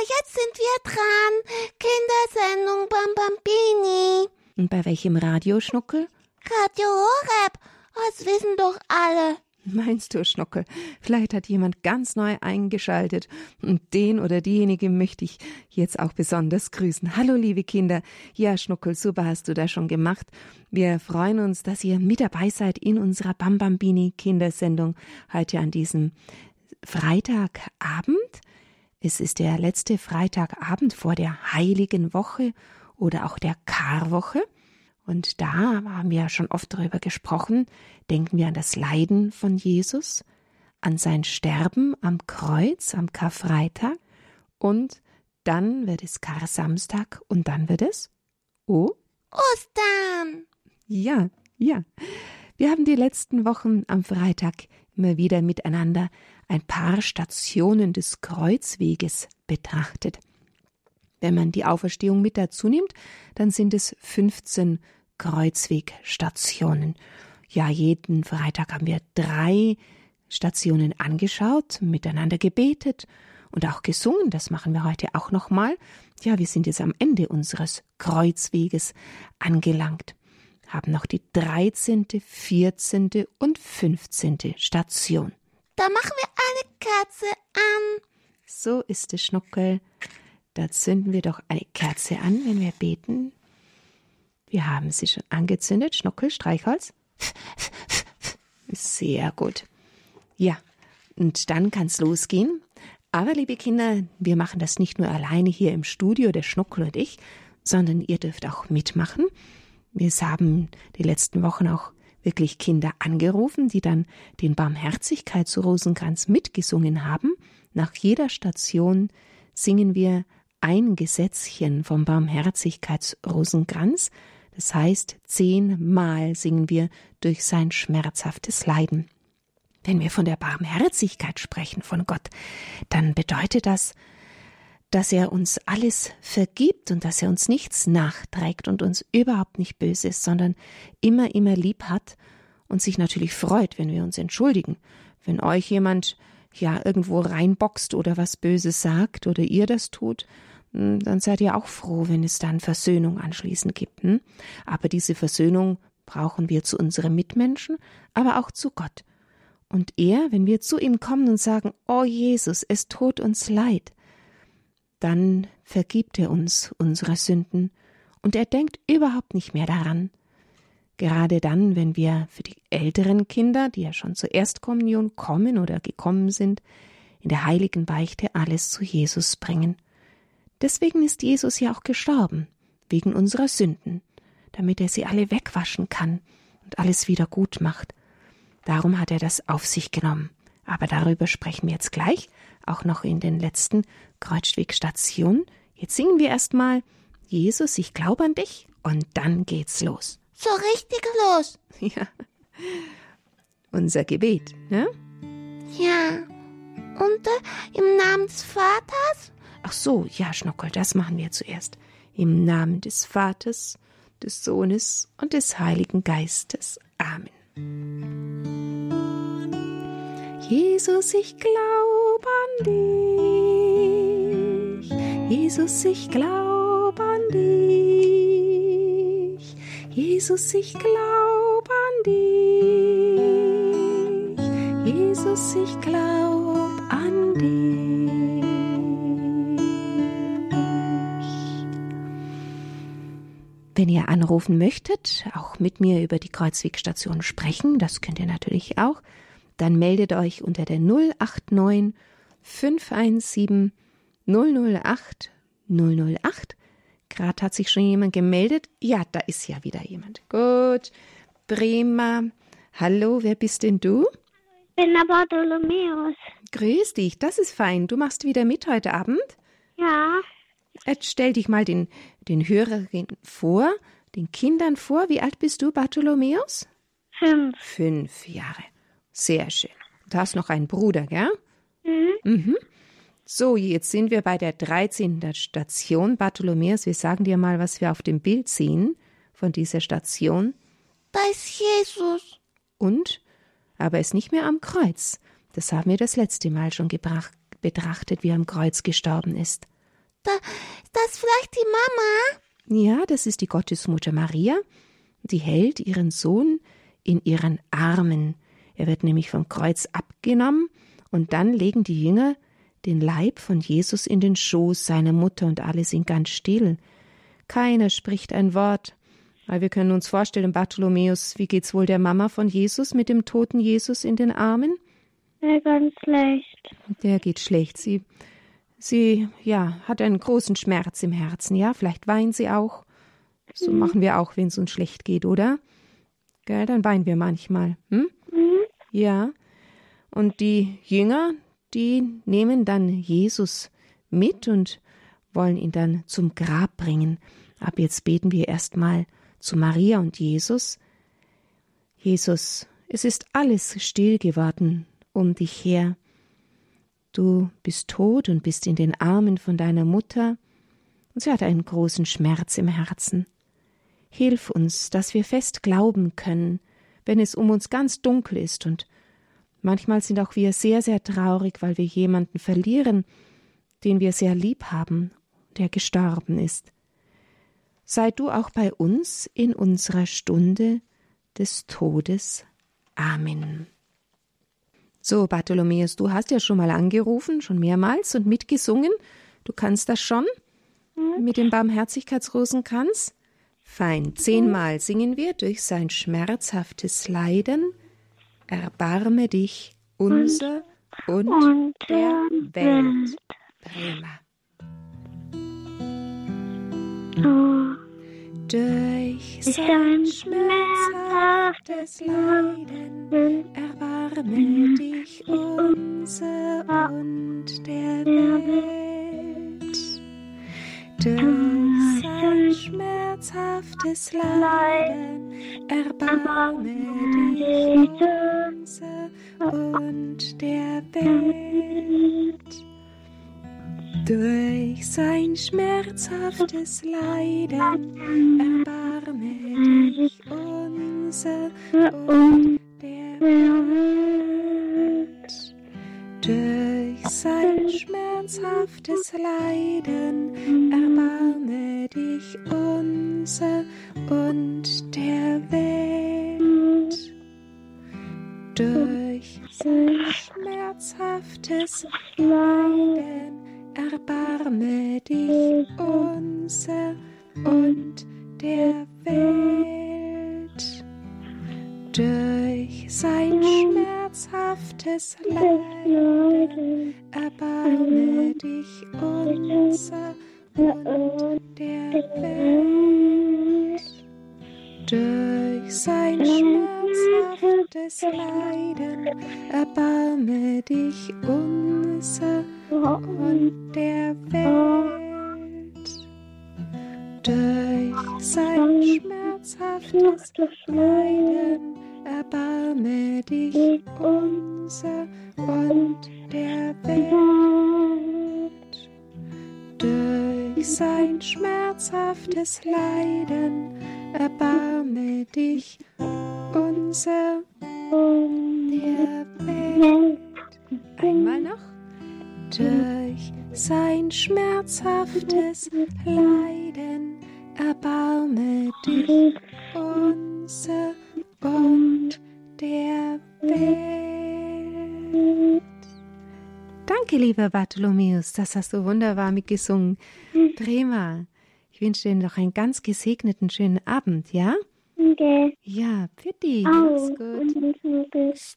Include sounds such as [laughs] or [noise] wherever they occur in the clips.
jetzt sind wir dran. Kindersendung Bambambini. Und bei welchem Radio, Schnuckel? Radio Horeb. Das wissen doch alle. Meinst du, Schnuckel? Vielleicht hat jemand ganz neu eingeschaltet und den oder diejenige möchte ich jetzt auch besonders grüßen. Hallo, liebe Kinder. Ja, Schnuckel, super hast du das schon gemacht. Wir freuen uns, dass ihr mit dabei seid in unserer Bambambini Kindersendung heute an diesem Freitagabend. Es ist der letzte Freitagabend vor der Heiligen Woche oder auch der Karwoche. Und da haben wir ja schon oft darüber gesprochen, denken wir an das Leiden von Jesus, an sein Sterben am Kreuz am Karfreitag und dann wird es Kar-Samstag und dann wird es oh Ostern. Ja, ja. Wir haben die letzten Wochen am Freitag immer wieder miteinander ein paar Stationen des Kreuzweges betrachtet. Wenn man die Auferstehung mit dazu nimmt, dann sind es 15 Kreuzwegstationen. Ja, jeden Freitag haben wir drei Stationen angeschaut, miteinander gebetet und auch gesungen. Das machen wir heute auch nochmal. Ja, wir sind jetzt am Ende unseres Kreuzweges angelangt, haben noch die 13., 14. und 15. Station. Da machen wir eine Kerze an. So ist es, Schnuckel. Da zünden wir doch eine Kerze an, wenn wir beten. Wir haben sie schon angezündet. Schnuckel, Streichholz. Sehr gut. Ja, und dann kann's losgehen. Aber, liebe Kinder, wir machen das nicht nur alleine hier im Studio, der Schnuckel und ich, sondern ihr dürft auch mitmachen. Wir haben die letzten Wochen auch wirklich Kinder angerufen, die dann den Barmherzigkeitsrosenkranz mitgesungen haben. Nach jeder Station singen wir ein Gesetzchen vom Barmherzigkeitsrosenkranz. Das heißt, zehnmal singen wir durch sein schmerzhaftes Leiden. Wenn wir von der Barmherzigkeit sprechen von Gott, dann bedeutet das, dass er uns alles vergibt und dass er uns nichts nachträgt und uns überhaupt nicht böse ist, sondern immer, immer lieb hat und sich natürlich freut, wenn wir uns entschuldigen. Wenn euch jemand ja irgendwo reinboxt oder was Böses sagt oder ihr das tut, hm, dann seid ihr auch froh, wenn es dann Versöhnung anschließend gibt. Hm? Aber diese Versöhnung brauchen wir zu unseren Mitmenschen, aber auch zu Gott. Und er, wenn wir zu ihm kommen und sagen, Oh Jesus, es tut uns leid, dann vergibt er uns unsere Sünden und er denkt überhaupt nicht mehr daran. Gerade dann, wenn wir für die älteren Kinder, die ja schon zur Erstkommunion kommen oder gekommen sind, in der heiligen Beichte alles zu Jesus bringen. Deswegen ist Jesus ja auch gestorben, wegen unserer Sünden, damit er sie alle wegwaschen kann und alles wieder gut macht. Darum hat er das auf sich genommen. Aber darüber sprechen wir jetzt gleich, auch noch in den letzten Kreuzwegstationen. Jetzt singen wir erstmal Jesus, ich glaube an dich und dann geht's los. So richtig los. [laughs] Ja. Unser Gebet, ne? Ja. Und äh, im Namen des Vaters Ach so, ja, Schnuckel, das machen wir zuerst. Im Namen des Vaters, des Sohnes und des Heiligen Geistes. Amen. Jesus, ich glaub an dich. Jesus, ich glaub an dich. Jesus, ich glaub an dich. Jesus, ich glaub an dich. Wenn ihr anrufen möchtet, auch mit mir über die Kreuzwegstation sprechen, das könnt ihr natürlich auch, dann meldet euch unter der 089 517 008 008. Gerade hat sich schon jemand gemeldet. Ja, da ist ja wieder jemand. Gut. Prima. Hallo, wer bist denn du? Ich bin der Bartholomäus. Grüß dich, das ist fein. Du machst wieder mit heute Abend? Ja, Jetzt stell dich mal den, den Hörerinnen vor, den Kindern vor. Wie alt bist du, Bartholomäus? fünf. Fünf Jahre. Sehr schön. Du hast noch einen Bruder, gell? Mhm. Mhm. So, jetzt sind wir bei der 13. Station. Bartholomäus, wir sagen dir mal, was wir auf dem Bild sehen von dieser Station. Da ist Jesus. Und? Aber er ist nicht mehr am Kreuz. Das haben wir das letzte Mal schon gebracht, betrachtet, wie er am Kreuz gestorben ist. da, ist das vielleicht die Mama? Ja, das ist die Gottesmutter Maria. Sie hält ihren Sohn in ihren Armen. Er wird nämlich vom Kreuz abgenommen und dann legen die Jünger den Leib von Jesus in den Schoß seiner Mutter und alle sind ganz still. Keiner spricht ein Wort, weil wir können uns vorstellen, Bartholomäus, wie geht's wohl der Mama von Jesus mit dem toten Jesus in den Armen? Ja, ganz schlecht. Der geht schlecht. Sie, sie, ja, hat einen großen Schmerz im Herzen, ja, vielleicht weint sie auch. So Mhm. machen wir auch, wenn es uns schlecht geht, oder? Gell, dann weinen wir manchmal. Hm? Ja. Und die Jünger, die nehmen dann Jesus mit und wollen ihn dann zum Grab bringen. Ab jetzt beten wir erstmal zu Maria und Jesus. Jesus, es ist alles still geworden um dich her. Du bist tot und bist in den Armen von deiner Mutter, und sie hat einen großen Schmerz im Herzen. Hilf uns, dass wir fest glauben können, wenn es um uns ganz dunkel ist und manchmal sind auch wir sehr, sehr traurig, weil wir jemanden verlieren, den wir sehr lieb haben, der gestorben ist. Sei du auch bei uns in unserer Stunde des Todes. Amen. So, Bartholomäus, du hast ja schon mal angerufen, schon mehrmals und mitgesungen. Du kannst das schon mit dem Barmherzigkeitsrosenkranz? Fein, zehnmal singen wir durch sein schmerzhaftes Leiden. Erbarme dich unser und, Und der der Welt. Prima. Oh, Durch sein ein schmerzhaftes Leiden erbarme dich unser und der Welt. Durch sein schmerzhaftes Leiden erbarme dich unser und der Welt. Durch sein schmerzhaftes Leiden erbarme dich unser und der Welt. Durch sein schmerzhaftes Leiden erbarme dich unser und der Welt. Durch sein schmerzhaftes Leiden erbarme dich unser und der Welt. Durch sein schmerzhaftes Leiden erbarme dich unser und der Welt. Durch sein schmerzhaftes Leiden erbarme dich unser und der Welt. Durch sein schmerzhaftes Leiden erbarme dich unser und der Welt. Durch sein schmerzhaftes Leiden erbarme dich unser der Welt. Einmal noch. Durch sein schmerzhaftes Leiden erbarme dich unser und der Welt. Danke, lieber Bartholomäus, das hast du wunderbar mitgesungen. Prima. Ich wünsche dir noch einen ganz gesegneten, schönen Abend, ja? Okay. Ja, für dich. Au. Gut. Tschüss,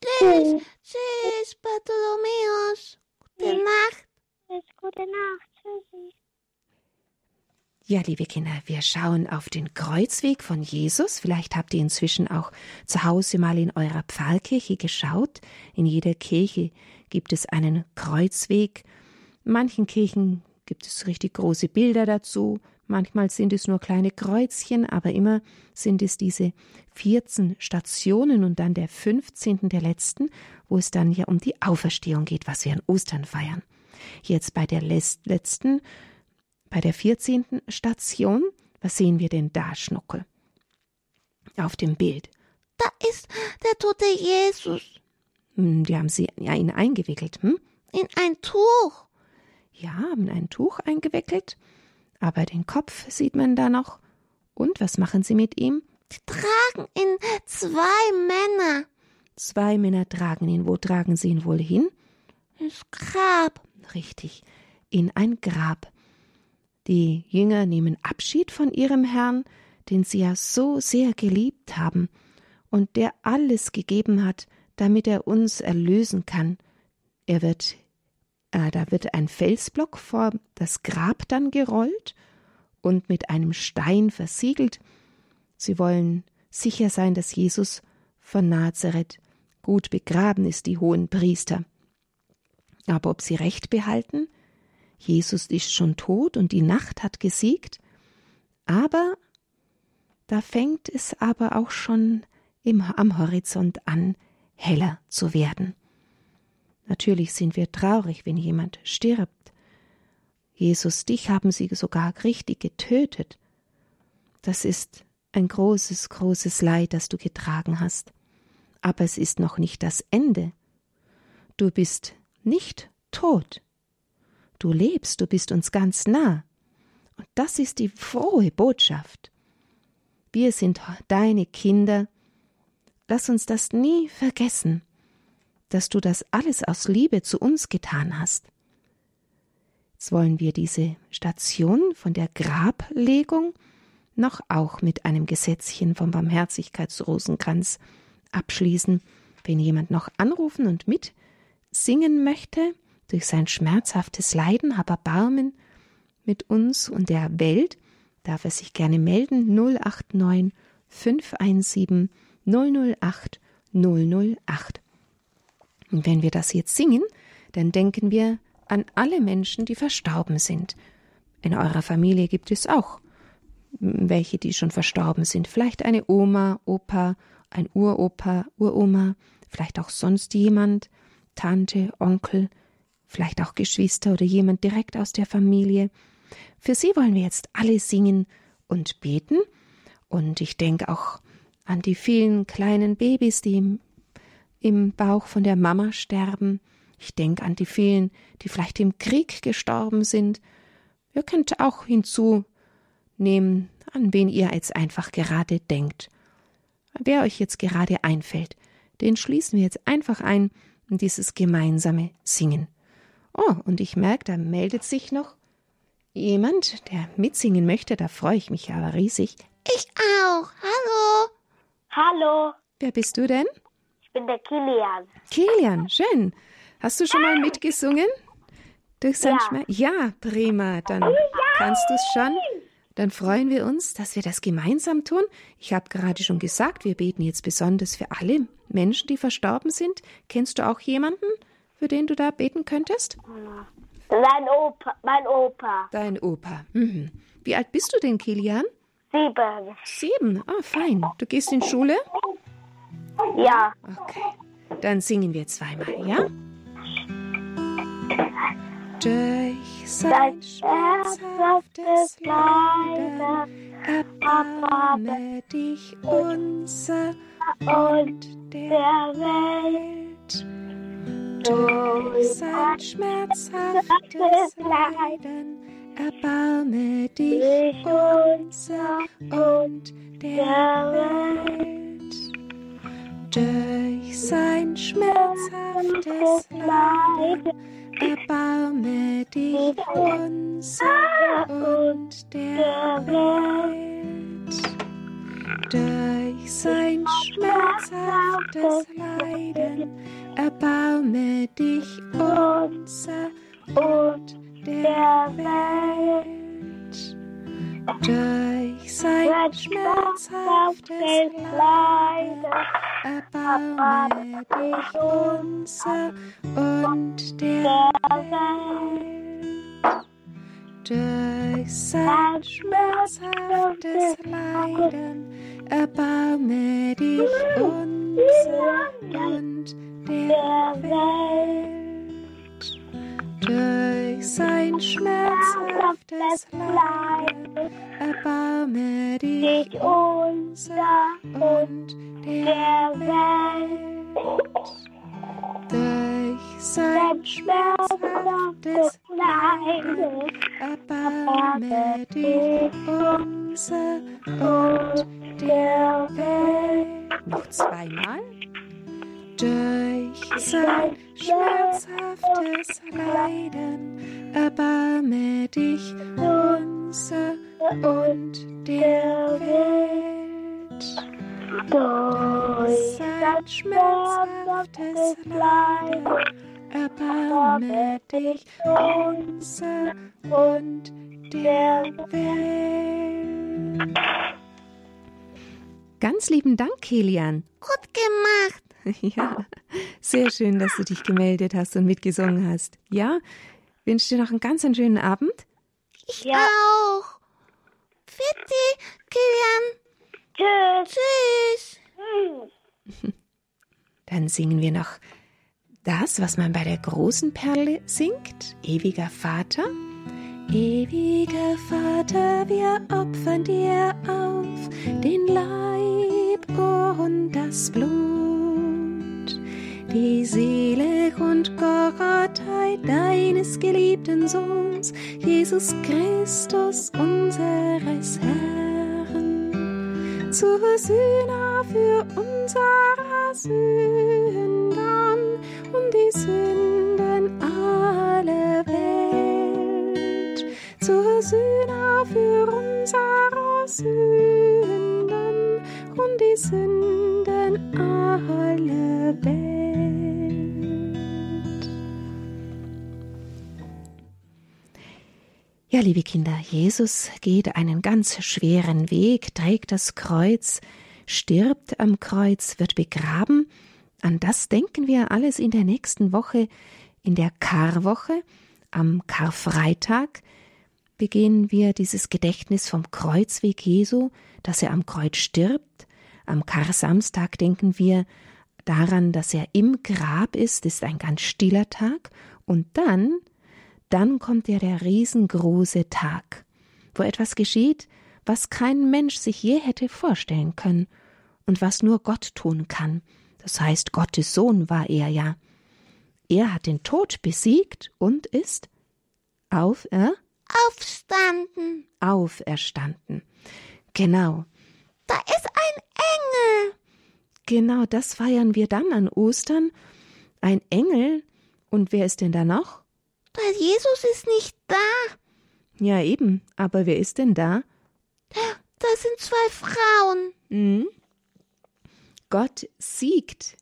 tschüss, Bartholomäus. Gute Nacht. Gute Nacht. Tschüssi. Ja, liebe Kinder, wir schauen auf den Kreuzweg von Jesus. Vielleicht habt ihr inzwischen auch zu Hause mal in eurer Pfarrkirche geschaut. In jeder Kirche gibt es einen Kreuzweg. In manchen Kirchen gibt es richtig große Bilder dazu. Manchmal sind es nur kleine Kreuzchen, aber immer sind es diese 14 Stationen und dann der 15. der letzten, wo es dann ja um die Auferstehung geht, was wir an Ostern feiern. Jetzt bei der letzten bei der 14. Station, was sehen wir denn da, Schnuckel? Auf dem Bild. Da ist der tote Jesus Die haben sie ja ihn eingewickelt, hm? in ein Tuch. ja, haben ein Tuch eingewickelt, aber den Kopf sieht man da noch. Und was machen sie mit ihm? Die tragen ihn zwei Männer. Zwei Männer tragen ihn. Wo tragen sie ihn wohl hin? Ins Grab. Richtig, in ein Grab. Die Jünger nehmen Abschied von ihrem Herrn, den sie ja so sehr geliebt haben und der alles gegeben hat, damit er uns erlösen kann. Er wird, äh, da wird ein Felsblock vor das Grab dann gerollt und mit einem Stein versiegelt. Sie wollen sicher sein, dass Jesus von Nazareth gut begraben ist, die hohen Priester. Aber ob sie recht behalten? Jesus ist schon tot und die Nacht hat gesiegt. Aber da fängt es aber auch schon im, am Horizont an, heller zu werden. Natürlich sind wir traurig, wenn jemand stirbt. Jesus, dich haben sie sogar richtig getötet. Das ist ein großes, großes Leid, das du getragen hast. Aber es ist noch nicht das Ende. Du bist nicht tot. Du lebst, du bist uns ganz nah. Und das ist die frohe Botschaft. Wir sind deine Kinder. Lass uns das nie vergessen, dass du das alles aus Liebe zu uns getan hast. Jetzt wollen wir diese Station von der Grablegung noch auch mit einem Gesetzchen vom Barmherzigkeitsrosenkranz abschließen. Wenn jemand noch anrufen und mitsingen möchte, durch sein schmerzhaftes Leiden, hab Erbarmen mit uns und der Welt, darf er sich gerne melden 089 517 008 008. Und wenn wir das jetzt singen, dann denken wir an alle Menschen, die verstorben sind. In eurer Familie gibt es auch welche, die schon verstorben sind. Vielleicht eine Oma, Opa, ein Uropa, Uroma, vielleicht auch sonst jemand, Tante, Onkel, vielleicht auch Geschwister oder jemand direkt aus der Familie. Für sie wollen wir jetzt alle singen und beten. Und ich denke auch an die vielen kleinen Babys, die im, im Bauch von der Mama sterben. Ich denke an die vielen, die vielleicht im Krieg gestorben sind. Ihr könnt auch hinzunehmen, an wen ihr jetzt einfach gerade denkt. Wer euch jetzt gerade einfällt, den schließen wir jetzt einfach ein in dieses gemeinsame Singen. Oh, und ich merke, da meldet sich noch jemand, der mitsingen möchte. Da freue ich mich aber riesig. Ich auch. Hallo. Hallo, Wer bist du denn? ich bin der Kilian. Kilian, schön. Hast du schon mal mitgesungen? Durch sein Ja. Schmerz? Ja, prima. Dann kannst du es schon. Dann freuen wir uns, dass wir das gemeinsam tun. Ich habe gerade schon gesagt, wir beten jetzt besonders für alle Menschen, die verstorben sind. Kennst du auch jemanden, für den du da beten könntest? Mein Opa, mein Opa. Dein Opa. Mhm. Wie alt bist du denn, Kilian? Sieben. Sieben. Ah, fein. Du gehst in Schule? Ja. Okay. Dann singen wir zweimal, ja? Durch sein schmerzhaftes Leiden erbarme dich unser und der Welt. Durch sein schmerzhaftes Leiden erbarme dich unser und der Welt. Durch sein schmerzhaftes Leiden erbarme dich unser und der Welt. Durch sein schmerzhaftes Leiden erbarme dich unser und der Welt. Durch sein schmerzhaftes Leiden erbarme dich unser und der Welt. Durch sein schmerzhaftes Leiden erbarme dich unser und der Welt. Durch sein schmerzhaftes Leiden erbarme dich unser und der Welt. Durch sein schmerzhaftes Leiden, erbarme dich unser und der Welt. Noch zweimal. Durch sein schmerzhaftes Leiden, erbarme dich unser und der Welt. Durch sein schmerzhaftes Leiden, erbarme dich unser und der Welt. Ganz lieben Dank, Kilian. Gut gemacht. [laughs] Ja, sehr schön, dass du dich gemeldet hast und mitgesungen hast. Ja, wünsche dir noch einen ganz einen schönen Abend. Ich Ja. auch. Fitti, Kilian. Tschüss. Tschüss. [laughs] Dann singen wir noch das, was man bei der großen Perle singt. Ewiger Vater. Ewiger Vater, wir opfern dir auf den Leib und das Blut, die Seele und Gottheit deines geliebten Sohns, Jesus Christus, unseres Herrn zur Sühne für unsere Sünden und die Sünden aller Welt. Zur Sühne für unsere Sünden und die Sünden Liebe Kinder, Jesus geht einen ganz schweren Weg, trägt das Kreuz, stirbt am Kreuz, wird begraben. An das denken wir alles in der nächsten Woche, in der Karwoche, am Karfreitag begehen wir dieses Gedächtnis vom Kreuzweg Jesu, dass er am Kreuz stirbt. Am Karsamstag denken wir daran, dass er im Grab ist, ist ein ganz stiller Tag. Und dann dann kommt ja der riesengroße Tag, wo etwas geschieht, was kein Mensch sich je hätte vorstellen können und was nur Gott tun kann. Das heißt, Gottes Sohn war er ja. Er hat den Tod besiegt und ist auf, äh, Aufstanden. auferstanden. Genau, Da ist ein Engel. genau das feiern wir dann an Ostern. Ein Engel. Und wer ist denn da noch? Da Jesus ist nicht da. Ja, eben. Aber wer ist denn da? Da sind zwei Frauen. Mhm. Gott siegt.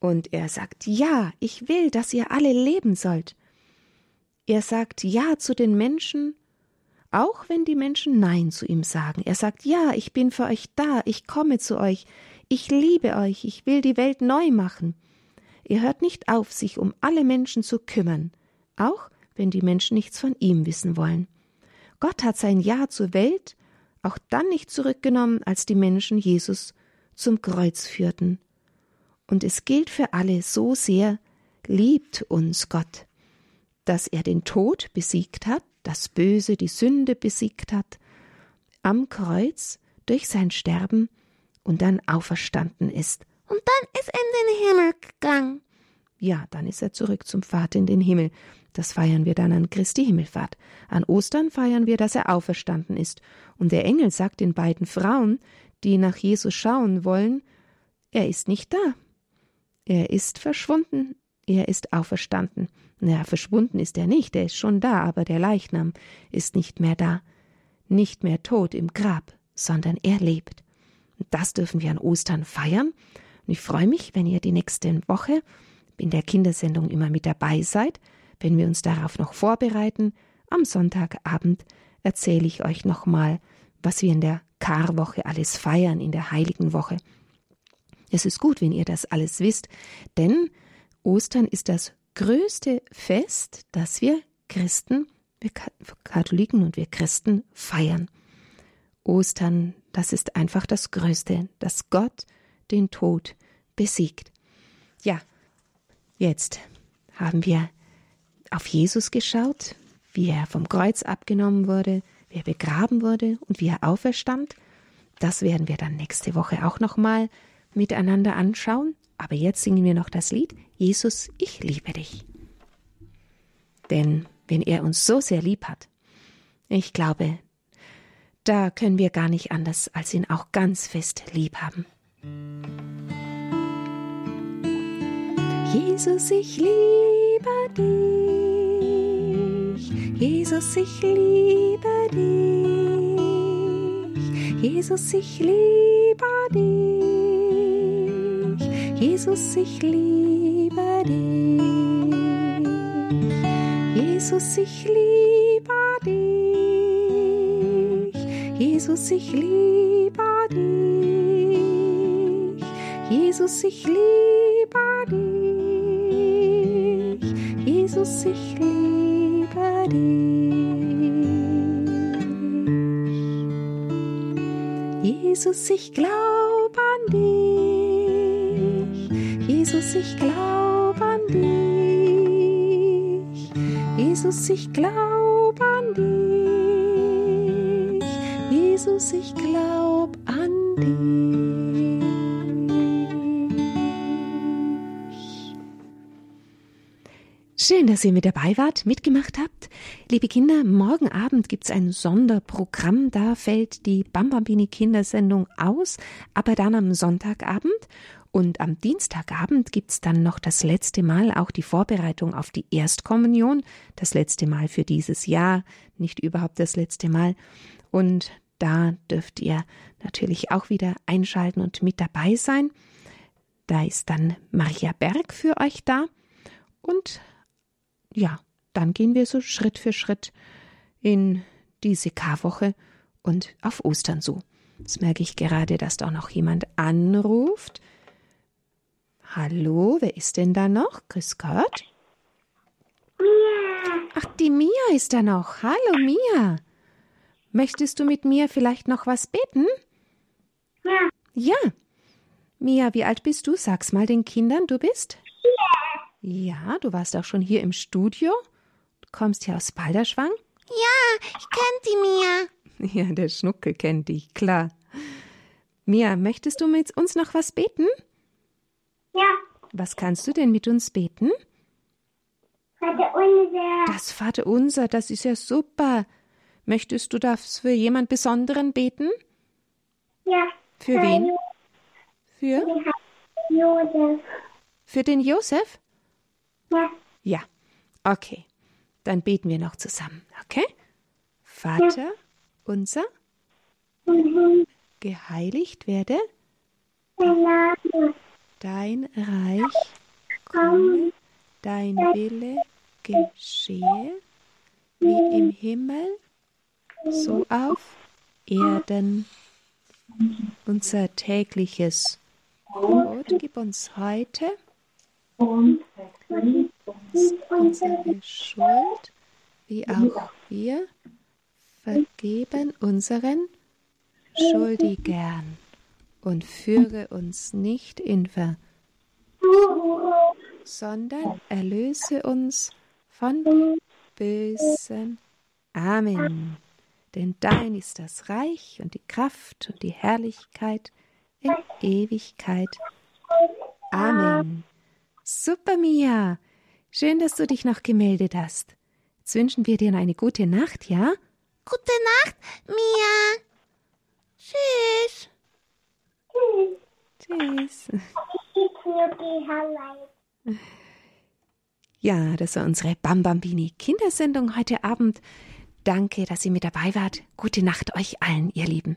Und er sagt, ja, ich will, dass ihr alle leben sollt. Er sagt ja zu den Menschen, auch wenn die Menschen Nein zu ihm sagen. Er sagt, ja, ich bin für euch da, ich komme zu euch, ich liebe euch, ich will die Welt neu machen. Er hört nicht auf, sich um alle Menschen zu kümmern, auch wenn die Menschen nichts von ihm wissen wollen. Gott hat sein Ja zur Welt auch dann nicht zurückgenommen, als die Menschen Jesus zum Kreuz führten. Und es gilt für alle so sehr, liebt uns Gott, dass er den Tod besiegt hat, das Böse, die Sünde besiegt hat, am Kreuz durch sein Sterben und dann auferstanden ist. Und dann ist er in den Himmel gegangen. Ja, dann ist er zurück zum Vater in den Himmel. Das feiern wir dann an Christi Himmelfahrt. An Ostern feiern wir, dass er auferstanden ist. Und der Engel sagt den beiden Frauen, die nach Jesus schauen wollen, er ist nicht da. Er ist verschwunden. Er ist auferstanden. Na, verschwunden ist er nicht, er ist schon da, aber der Leichnam ist nicht mehr da. Nicht mehr tot im Grab, sondern er lebt. Und das dürfen wir an Ostern feiern. Und ich freue mich, wenn ihr die nächste Woche in der Kindersendung immer mit dabei seid, wenn wir uns darauf noch vorbereiten. Am Sonntagabend erzähle ich euch nochmal, was wir in der Karwoche alles feiern, in der Heiligen Woche. Es ist gut, wenn ihr das alles wisst, denn Ostern ist das größte Fest, das wir Christen, wir Katholiken und wir Christen feiern. Ostern, das ist einfach das Größte, dass Gott den Tod besiegt. Ja, jetzt haben wir auf Jesus geschaut, wie er vom Kreuz abgenommen wurde, wie er begraben wurde und wie er auferstand. Das werden wir dann nächste Woche auch nochmal miteinander anschauen. Aber jetzt singen wir noch das Lied Jesus, ich liebe dich. Denn wenn er uns so sehr lieb hat, ich glaube, da können wir gar nicht anders, als ihn auch ganz fest lieb haben. Jesus, ich liebe dich. Jesus, ich liebe dich. Jesus, ich liebe dich. Jesus, ich liebe dich. Jesus, ich liebe dich. Jesus, ich liebe dich. Jesus, ich liebe Jesus, ich glaube an dich. Jesus, ich glaube an dich. Jesus, ich glaube an dich. Jesus, ich glaube an dich. Schön, dass ihr mit dabei wart, mitgemacht habt. Liebe Kinder, morgen Abend gibt's ein Sonderprogramm. Da fällt die Bambambini Kindersendung aus, aber dann am Sonntagabend. Und am Dienstagabend gibt's dann noch das letzte Mal auch die Vorbereitung auf die Erstkommunion. Das letzte Mal für dieses Jahr, nicht überhaupt das letzte Mal. Und da dürft ihr natürlich auch wieder einschalten und mit dabei sein. Da ist dann Maria Berg für euch da. Und ja, dann gehen wir so Schritt für Schritt in diese Karwoche und auf Ostern zu. Jetzt merke ich gerade, dass da noch jemand anruft. Hallo, wer ist denn da noch? Grüß Gott. Mia. Ach, die Mia ist da noch. Hallo, Mia. Möchtest du mit mir vielleicht noch was beten? Ja. Ja. Mia, wie alt bist du? Sag's mal den Kindern, du bist? Ja, du warst auch schon hier im Studio. Du kommst hier aus Balderschwang? Ja, ich kenn die Mia. Ja, der Schnuckel kennt dich, klar. Mia, möchtest du mit uns noch was beten? Ja. Was kannst du denn mit uns beten? Vater unser. Das Vaterunser, das ist ja super. Möchtest du das für jemand Besonderen beten? Ja. Für wen? Für? Josef. Für den Josef? Ja. Ja. Okay. Dann beten wir noch zusammen, okay? Vater unser, Mhm. geheiligt werde dein Reich, komme, dein Wille geschehe, wie im Himmel, so auf Erden. Unser tägliches Brot gib uns heute Und unsere Schuld, wie auch wir vergeben unseren Schuldigern und führe uns nicht in Ver, sondern erlöse uns von Bösen. Amen. Denn dein ist das Reich und die Kraft und die Herrlichkeit in Ewigkeit. Amen. Super, Mia. Schön, dass du dich noch gemeldet hast. Jetzt wünschen wir dir eine gute Nacht, ja? Gute Nacht, Mia. Tschüss. Tschüss. Hawaii. [laughs] Ja, das war unsere Bambambini Kindersendung heute Abend. Danke, dass ihr mit dabei wart. Gute Nacht euch allen, ihr Lieben.